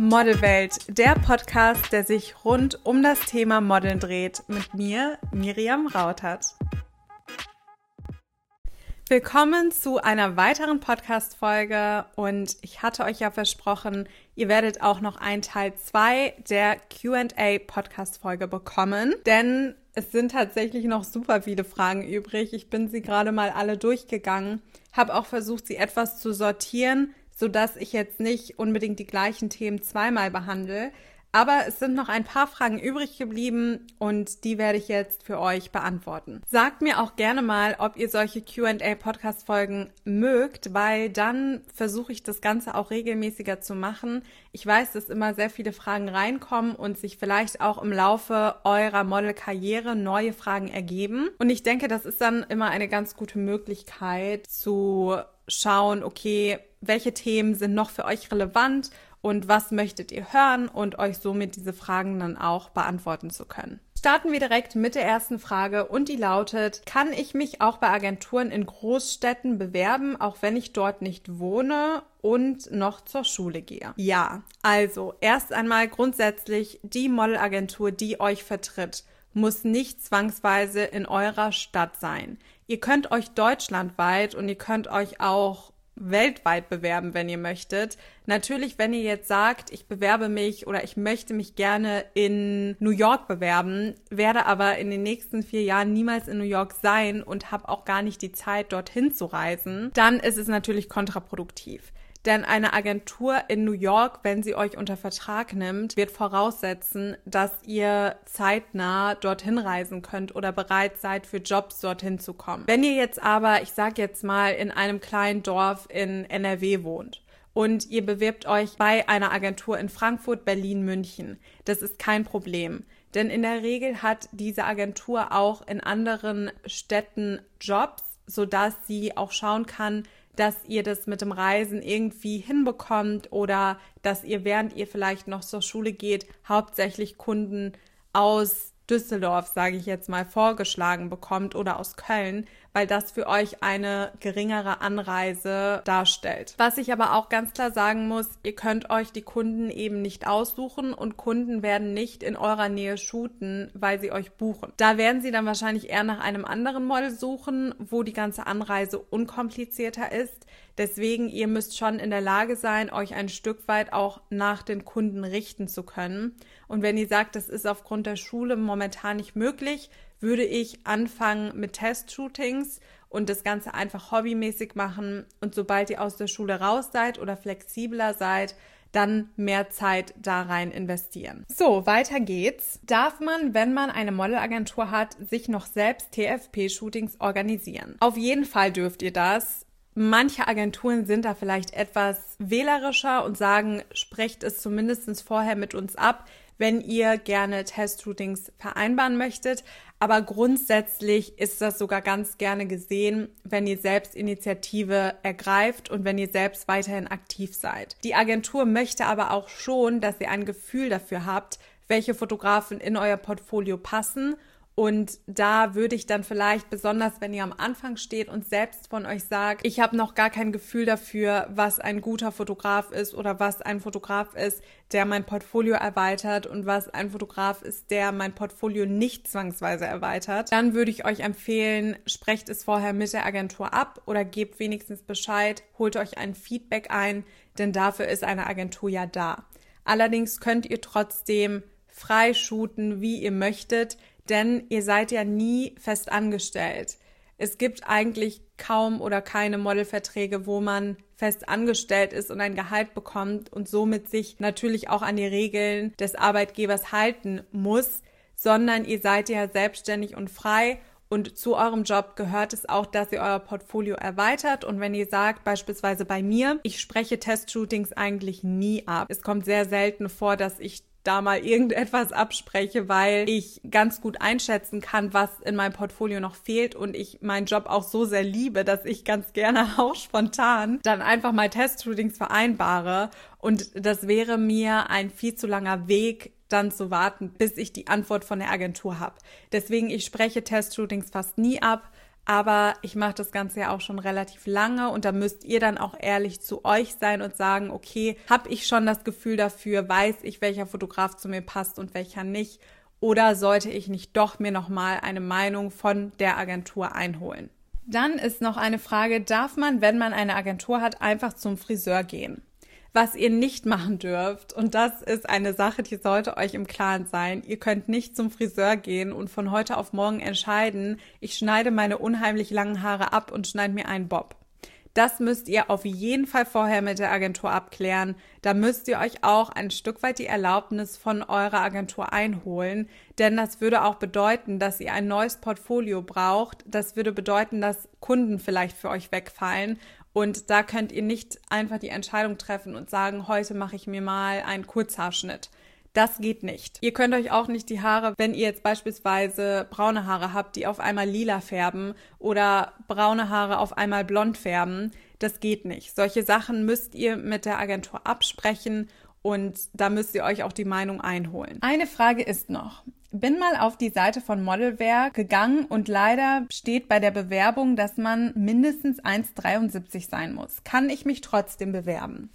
Modelwelt, der Podcast, der sich rund um das Thema Modeln dreht, mit mir, Miriam Rautert. Willkommen zu einer weiteren Podcast-Folge und ich hatte euch ja versprochen, ihr werdet auch noch ein Teil 2 der QA-Podcast-Folge bekommen, denn es sind tatsächlich noch super viele Fragen übrig. Ich bin sie gerade mal alle durchgegangen, habe auch versucht, sie etwas zu sortieren, sodass ich jetzt nicht unbedingt die gleichen Themen zweimal behandle. Aber es sind noch ein paar Fragen übrig geblieben und die werde ich jetzt für euch beantworten. Sagt mir auch gerne mal, ob ihr solche QA-Podcast-Folgen mögt, weil dann versuche ich das Ganze auch regelmäßiger zu machen. Ich weiß, dass immer sehr viele Fragen reinkommen und sich vielleicht auch im Laufe eurer Modelkarriere neue Fragen ergeben. Und ich denke, das ist dann immer eine ganz gute Möglichkeit zu schauen, okay, welche Themen sind noch für euch relevant und was möchtet ihr hören und euch somit diese Fragen dann auch beantworten zu können. Starten wir direkt mit der ersten Frage und die lautet, kann ich mich auch bei Agenturen in Großstädten bewerben, auch wenn ich dort nicht wohne und noch zur Schule gehe? Ja, also erst einmal grundsätzlich die Modelagentur, die euch vertritt, muss nicht zwangsweise in eurer Stadt sein. Ihr könnt euch deutschlandweit und ihr könnt euch auch weltweit bewerben, wenn ihr möchtet. Natürlich, wenn ihr jetzt sagt, ich bewerbe mich oder ich möchte mich gerne in New York bewerben, werde aber in den nächsten vier Jahren niemals in New York sein und habe auch gar nicht die Zeit, dorthin zu reisen, dann ist es natürlich kontraproduktiv. Denn eine Agentur in New York, wenn sie euch unter Vertrag nimmt, wird voraussetzen, dass ihr zeitnah dorthin reisen könnt oder bereit seid, für Jobs dorthin zu kommen. Wenn ihr jetzt aber, ich sag jetzt mal, in einem kleinen Dorf in NRW wohnt, und ihr bewirbt euch bei einer Agentur in Frankfurt, Berlin, München. Das ist kein Problem. Denn in der Regel hat diese Agentur auch in anderen Städten Jobs, sodass sie auch schauen kann, dass ihr das mit dem Reisen irgendwie hinbekommt oder dass ihr, während ihr vielleicht noch zur Schule geht, hauptsächlich Kunden aus Düsseldorf, sage ich jetzt mal, vorgeschlagen bekommt oder aus Köln, weil das für euch eine geringere Anreise darstellt. Was ich aber auch ganz klar sagen muss, ihr könnt euch die Kunden eben nicht aussuchen und Kunden werden nicht in eurer Nähe shooten, weil sie euch buchen. Da werden sie dann wahrscheinlich eher nach einem anderen Model suchen, wo die ganze Anreise unkomplizierter ist. Deswegen, ihr müsst schon in der Lage sein, euch ein Stück weit auch nach den Kunden richten zu können. Und wenn ihr sagt, das ist aufgrund der Schule momentan nicht möglich, würde ich anfangen mit Testshootings und das Ganze einfach hobbymäßig machen. Und sobald ihr aus der Schule raus seid oder flexibler seid, dann mehr Zeit da rein investieren. So, weiter geht's. Darf man, wenn man eine Modelagentur hat, sich noch selbst TFP-Shootings organisieren? Auf jeden Fall dürft ihr das. Manche Agenturen sind da vielleicht etwas wählerischer und sagen, sprecht es zumindest vorher mit uns ab, wenn ihr gerne Testroutings vereinbaren möchtet. Aber grundsätzlich ist das sogar ganz gerne gesehen, wenn ihr selbst Initiative ergreift und wenn ihr selbst weiterhin aktiv seid. Die Agentur möchte aber auch schon, dass ihr ein Gefühl dafür habt, welche Fotografen in euer Portfolio passen und da würde ich dann vielleicht, besonders wenn ihr am Anfang steht und selbst von euch sagt, ich habe noch gar kein Gefühl dafür, was ein guter Fotograf ist oder was ein Fotograf ist, der mein Portfolio erweitert und was ein Fotograf ist, der mein Portfolio nicht zwangsweise erweitert, dann würde ich euch empfehlen, sprecht es vorher mit der Agentur ab oder gebt wenigstens Bescheid, holt euch ein Feedback ein, denn dafür ist eine Agentur ja da. Allerdings könnt ihr trotzdem frei shooten, wie ihr möchtet denn ihr seid ja nie fest angestellt. Es gibt eigentlich kaum oder keine Modelverträge, wo man fest angestellt ist und ein Gehalt bekommt und somit sich natürlich auch an die Regeln des Arbeitgebers halten muss, sondern ihr seid ja selbstständig und frei und zu eurem Job gehört es auch, dass ihr euer Portfolio erweitert. Und wenn ihr sagt, beispielsweise bei mir, ich spreche Testshootings eigentlich nie ab. Es kommt sehr selten vor, dass ich da mal irgendetwas abspreche, weil ich ganz gut einschätzen kann, was in meinem Portfolio noch fehlt und ich meinen Job auch so sehr liebe, dass ich ganz gerne auch spontan dann einfach mal Testshootings vereinbare und das wäre mir ein viel zu langer Weg, dann zu warten, bis ich die Antwort von der Agentur habe. Deswegen, ich spreche Testshootings fast nie ab, aber ich mache das Ganze ja auch schon relativ lange und da müsst ihr dann auch ehrlich zu euch sein und sagen, okay, habe ich schon das Gefühl dafür, weiß ich, welcher Fotograf zu mir passt und welcher nicht oder sollte ich nicht doch mir nochmal eine Meinung von der Agentur einholen? Dann ist noch eine Frage, darf man, wenn man eine Agentur hat, einfach zum Friseur gehen? Was ihr nicht machen dürft, und das ist eine Sache, die sollte euch im Klaren sein, ihr könnt nicht zum Friseur gehen und von heute auf morgen entscheiden, ich schneide meine unheimlich langen Haare ab und schneide mir einen Bob. Das müsst ihr auf jeden Fall vorher mit der Agentur abklären. Da müsst ihr euch auch ein Stück weit die Erlaubnis von eurer Agentur einholen, denn das würde auch bedeuten, dass ihr ein neues Portfolio braucht. Das würde bedeuten, dass Kunden vielleicht für euch wegfallen und da könnt ihr nicht einfach die Entscheidung treffen und sagen, heute mache ich mir mal einen Kurzhaarschnitt. Das geht nicht. Ihr könnt euch auch nicht die Haare, wenn ihr jetzt beispielsweise braune Haare habt, die auf einmal lila färben oder braune Haare auf einmal blond färben, das geht nicht. Solche Sachen müsst ihr mit der Agentur absprechen und da müsst ihr euch auch die Meinung einholen. Eine Frage ist noch. Bin mal auf die Seite von Modelwerk gegangen und leider steht bei der Bewerbung, dass man mindestens 1,73 sein muss. Kann ich mich trotzdem bewerben?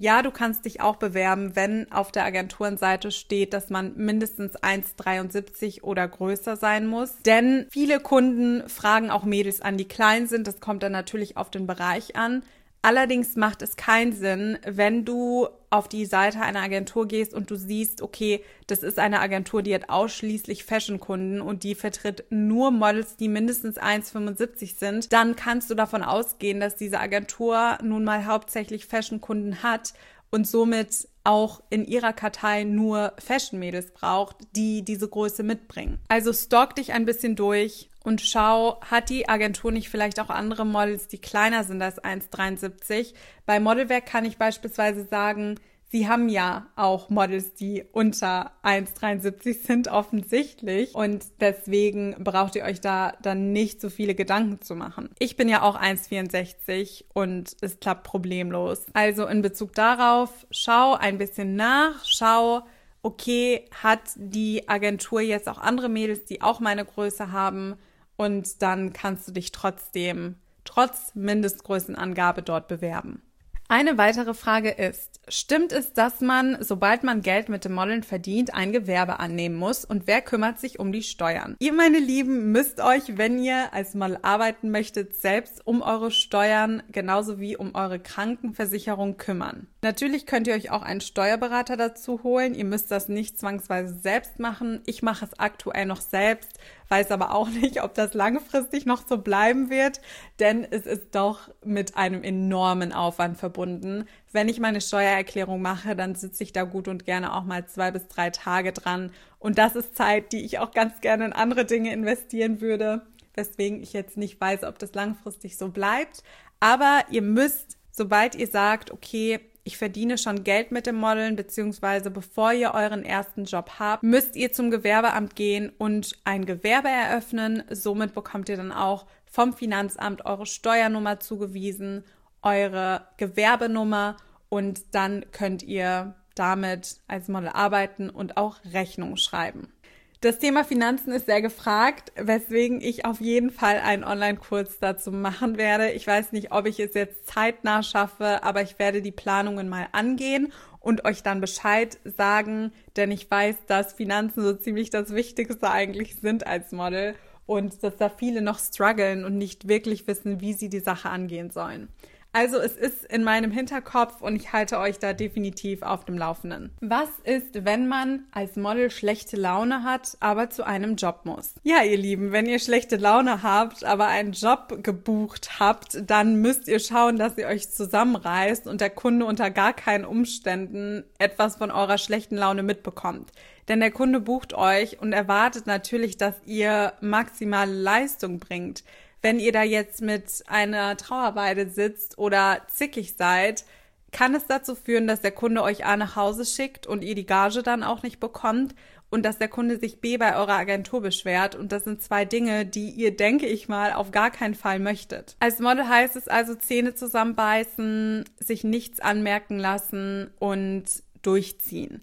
Ja, du kannst dich auch bewerben, wenn auf der Agenturenseite steht, dass man mindestens 1,73 oder größer sein muss. Denn viele Kunden fragen auch Mädels an, die klein sind. Das kommt dann natürlich auf den Bereich an. Allerdings macht es keinen Sinn, wenn du auf die Seite einer Agentur gehst und du siehst, okay, das ist eine Agentur, die hat ausschließlich Fashion-Kunden und die vertritt nur Models, die mindestens 1,75 sind, dann kannst du davon ausgehen, dass diese Agentur nun mal hauptsächlich Fashion-Kunden hat und somit auch in ihrer Kartei nur Fashion-Mädels braucht, die diese Größe mitbringen. Also stock dich ein bisschen durch und schau, hat die Agentur nicht vielleicht auch andere Models, die kleiner sind als 1,73? Bei Modelwerk kann ich beispielsweise sagen, Sie haben ja auch Models, die unter 1,73 sind, offensichtlich. Und deswegen braucht ihr euch da dann nicht so viele Gedanken zu machen. Ich bin ja auch 1,64 und es klappt problemlos. Also in Bezug darauf, schau ein bisschen nach, schau, okay, hat die Agentur jetzt auch andere Mädels, die auch meine Größe haben? Und dann kannst du dich trotzdem, trotz Mindestgrößenangabe dort bewerben. Eine weitere Frage ist, stimmt es, dass man, sobald man Geld mit dem Modeln verdient, ein Gewerbe annehmen muss und wer kümmert sich um die Steuern? Ihr, meine Lieben, müsst euch, wenn ihr als Model arbeiten möchtet, selbst um eure Steuern genauso wie um eure Krankenversicherung kümmern. Natürlich könnt ihr euch auch einen Steuerberater dazu holen. Ihr müsst das nicht zwangsweise selbst machen. Ich mache es aktuell noch selbst, weiß aber auch nicht, ob das langfristig noch so bleiben wird, denn es ist doch mit einem enormen Aufwand verbunden. Wenn ich meine Steuererklärung mache, dann sitze ich da gut und gerne auch mal zwei bis drei Tage dran. Und das ist Zeit, die ich auch ganz gerne in andere Dinge investieren würde, weswegen ich jetzt nicht weiß, ob das langfristig so bleibt. Aber ihr müsst, sobald ihr sagt, okay, ich verdiene schon Geld mit dem Modeln, beziehungsweise bevor ihr euren ersten Job habt, müsst ihr zum Gewerbeamt gehen und ein Gewerbe eröffnen. Somit bekommt ihr dann auch vom Finanzamt eure Steuernummer zugewiesen, eure Gewerbenummer und dann könnt ihr damit als Model arbeiten und auch Rechnung schreiben. Das Thema Finanzen ist sehr gefragt, weswegen ich auf jeden Fall einen Online-Kurs dazu machen werde. Ich weiß nicht, ob ich es jetzt zeitnah schaffe, aber ich werde die Planungen mal angehen und euch dann Bescheid sagen, denn ich weiß, dass Finanzen so ziemlich das Wichtigste eigentlich sind als Model und dass da viele noch strugglen und nicht wirklich wissen, wie sie die Sache angehen sollen. Also es ist in meinem Hinterkopf und ich halte euch da definitiv auf dem Laufenden. Was ist, wenn man als Model schlechte Laune hat, aber zu einem Job muss? Ja, ihr Lieben, wenn ihr schlechte Laune habt, aber einen Job gebucht habt, dann müsst ihr schauen, dass ihr euch zusammenreißt und der Kunde unter gar keinen Umständen etwas von eurer schlechten Laune mitbekommt. Denn der Kunde bucht euch und erwartet natürlich, dass ihr maximale Leistung bringt wenn ihr da jetzt mit einer Trauerweide sitzt oder zickig seid, kann es dazu führen, dass der Kunde euch A nach Hause schickt und ihr die Gage dann auch nicht bekommt und dass der Kunde sich B bei eurer Agentur beschwert. Und das sind zwei Dinge, die ihr, denke ich mal, auf gar keinen Fall möchtet. Als Model heißt es also Zähne zusammenbeißen, sich nichts anmerken lassen und durchziehen.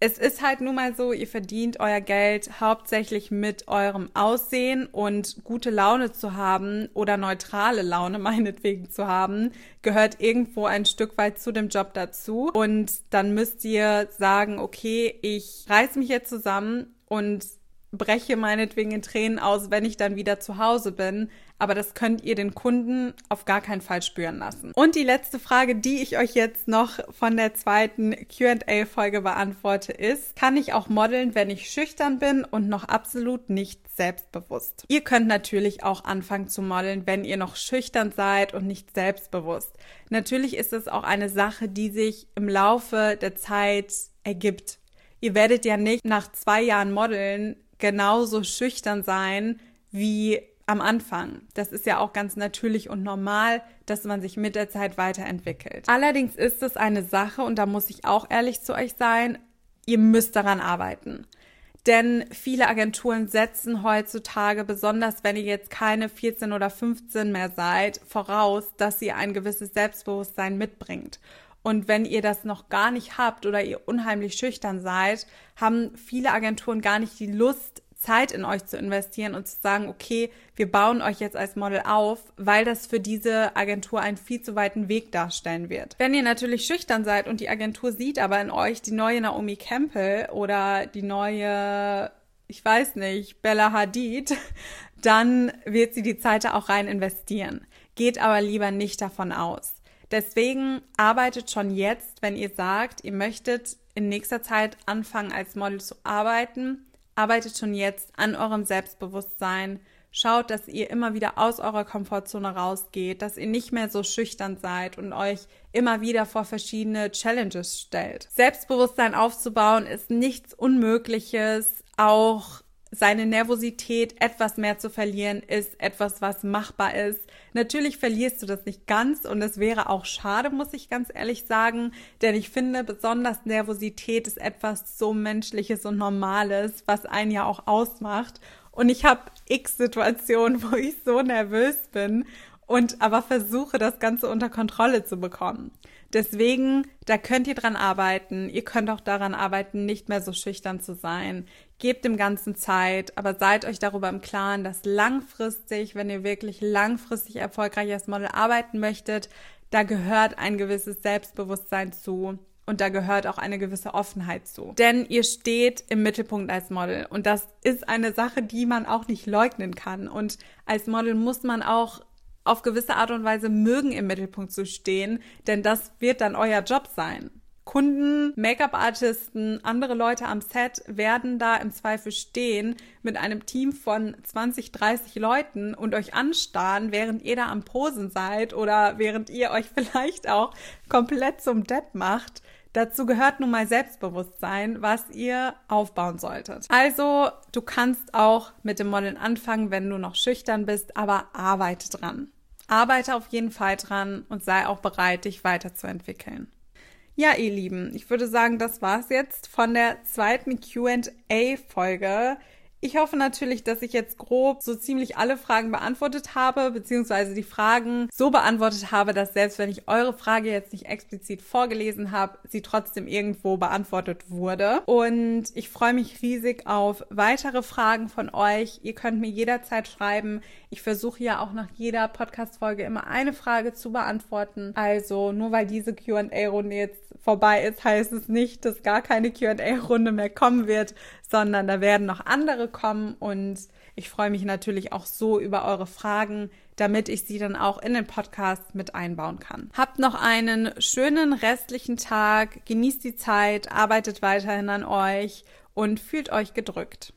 Es ist halt nun mal so, ihr verdient euer Geld hauptsächlich mit eurem Aussehen und gute Laune zu haben oder neutrale Laune meinetwegen zu haben, gehört irgendwo ein Stück weit zu dem Job dazu. Und dann müsst ihr sagen, okay, ich reiß mich jetzt zusammen und breche meinetwegen in Tränen aus, wenn ich dann wieder zu Hause bin. Aber das könnt ihr den Kunden auf gar keinen Fall spüren lassen. Und die letzte Frage, die ich euch jetzt noch von der zweiten QA-Folge beantworte, ist, kann ich auch modeln, wenn ich schüchtern bin und noch absolut nicht selbstbewusst? Ihr könnt natürlich auch anfangen zu modeln, wenn ihr noch schüchtern seid und nicht selbstbewusst. Natürlich ist es auch eine Sache, die sich im Laufe der Zeit ergibt. Ihr werdet ja nicht nach zwei Jahren Modeln genauso schüchtern sein wie am Anfang. Das ist ja auch ganz natürlich und normal, dass man sich mit der Zeit weiterentwickelt. Allerdings ist es eine Sache, und da muss ich auch ehrlich zu euch sein, ihr müsst daran arbeiten. Denn viele Agenturen setzen heutzutage, besonders wenn ihr jetzt keine 14 oder 15 mehr seid, voraus, dass ihr ein gewisses Selbstbewusstsein mitbringt. Und wenn ihr das noch gar nicht habt oder ihr unheimlich schüchtern seid, haben viele Agenturen gar nicht die Lust, Zeit in euch zu investieren und zu sagen, okay, wir bauen euch jetzt als Model auf, weil das für diese Agentur einen viel zu weiten Weg darstellen wird. Wenn ihr natürlich schüchtern seid und die Agentur sieht aber in euch die neue Naomi Campbell oder die neue, ich weiß nicht, Bella Hadid, dann wird sie die Zeit da auch rein investieren. Geht aber lieber nicht davon aus. Deswegen arbeitet schon jetzt, wenn ihr sagt, ihr möchtet in nächster Zeit anfangen als Model zu arbeiten, arbeitet schon jetzt an eurem Selbstbewusstsein. Schaut, dass ihr immer wieder aus eurer Komfortzone rausgeht, dass ihr nicht mehr so schüchtern seid und euch immer wieder vor verschiedene Challenges stellt. Selbstbewusstsein aufzubauen ist nichts Unmögliches. Auch seine Nervosität etwas mehr zu verlieren, ist etwas, was machbar ist. Natürlich verlierst du das nicht ganz und es wäre auch schade, muss ich ganz ehrlich sagen, denn ich finde, besonders Nervosität ist etwas so Menschliches und Normales, was einen ja auch ausmacht. Und ich habe x Situationen, wo ich so nervös bin und aber versuche, das Ganze unter Kontrolle zu bekommen. Deswegen, da könnt ihr dran arbeiten. Ihr könnt auch daran arbeiten, nicht mehr so schüchtern zu sein. Gebt dem Ganzen Zeit, aber seid euch darüber im Klaren, dass langfristig, wenn ihr wirklich langfristig erfolgreich als Model arbeiten möchtet, da gehört ein gewisses Selbstbewusstsein zu. Und da gehört auch eine gewisse Offenheit zu. Denn ihr steht im Mittelpunkt als Model. Und das ist eine Sache, die man auch nicht leugnen kann. Und als Model muss man auch auf gewisse Art und Weise mögen, im Mittelpunkt zu stehen, denn das wird dann euer Job sein. Kunden, Make-up-Artisten, andere Leute am Set werden da im Zweifel stehen mit einem Team von 20, 30 Leuten und euch anstarren, während ihr da am Posen seid oder während ihr euch vielleicht auch komplett zum Depp macht. Dazu gehört nun mal Selbstbewusstsein, was ihr aufbauen solltet. Also, du kannst auch mit dem Modeln anfangen, wenn du noch schüchtern bist, aber arbeite dran. Arbeite auf jeden Fall dran und sei auch bereit, dich weiterzuentwickeln. Ja, ihr Lieben, ich würde sagen, das war's jetzt von der zweiten QA-Folge. Ich hoffe natürlich, dass ich jetzt grob so ziemlich alle Fragen beantwortet habe, beziehungsweise die Fragen so beantwortet habe, dass selbst wenn ich eure Frage jetzt nicht explizit vorgelesen habe, sie trotzdem irgendwo beantwortet wurde. Und ich freue mich riesig auf weitere Fragen von euch. Ihr könnt mir jederzeit schreiben. Ich versuche ja auch nach jeder Podcast-Folge immer eine Frage zu beantworten. Also nur weil diese QA-Runde jetzt vorbei ist, heißt es nicht, dass gar keine QA-Runde mehr kommen wird, sondern da werden noch andere kommen und ich freue mich natürlich auch so über eure Fragen, damit ich sie dann auch in den Podcast mit einbauen kann. Habt noch einen schönen restlichen Tag, genießt die Zeit, arbeitet weiterhin an euch und fühlt euch gedrückt.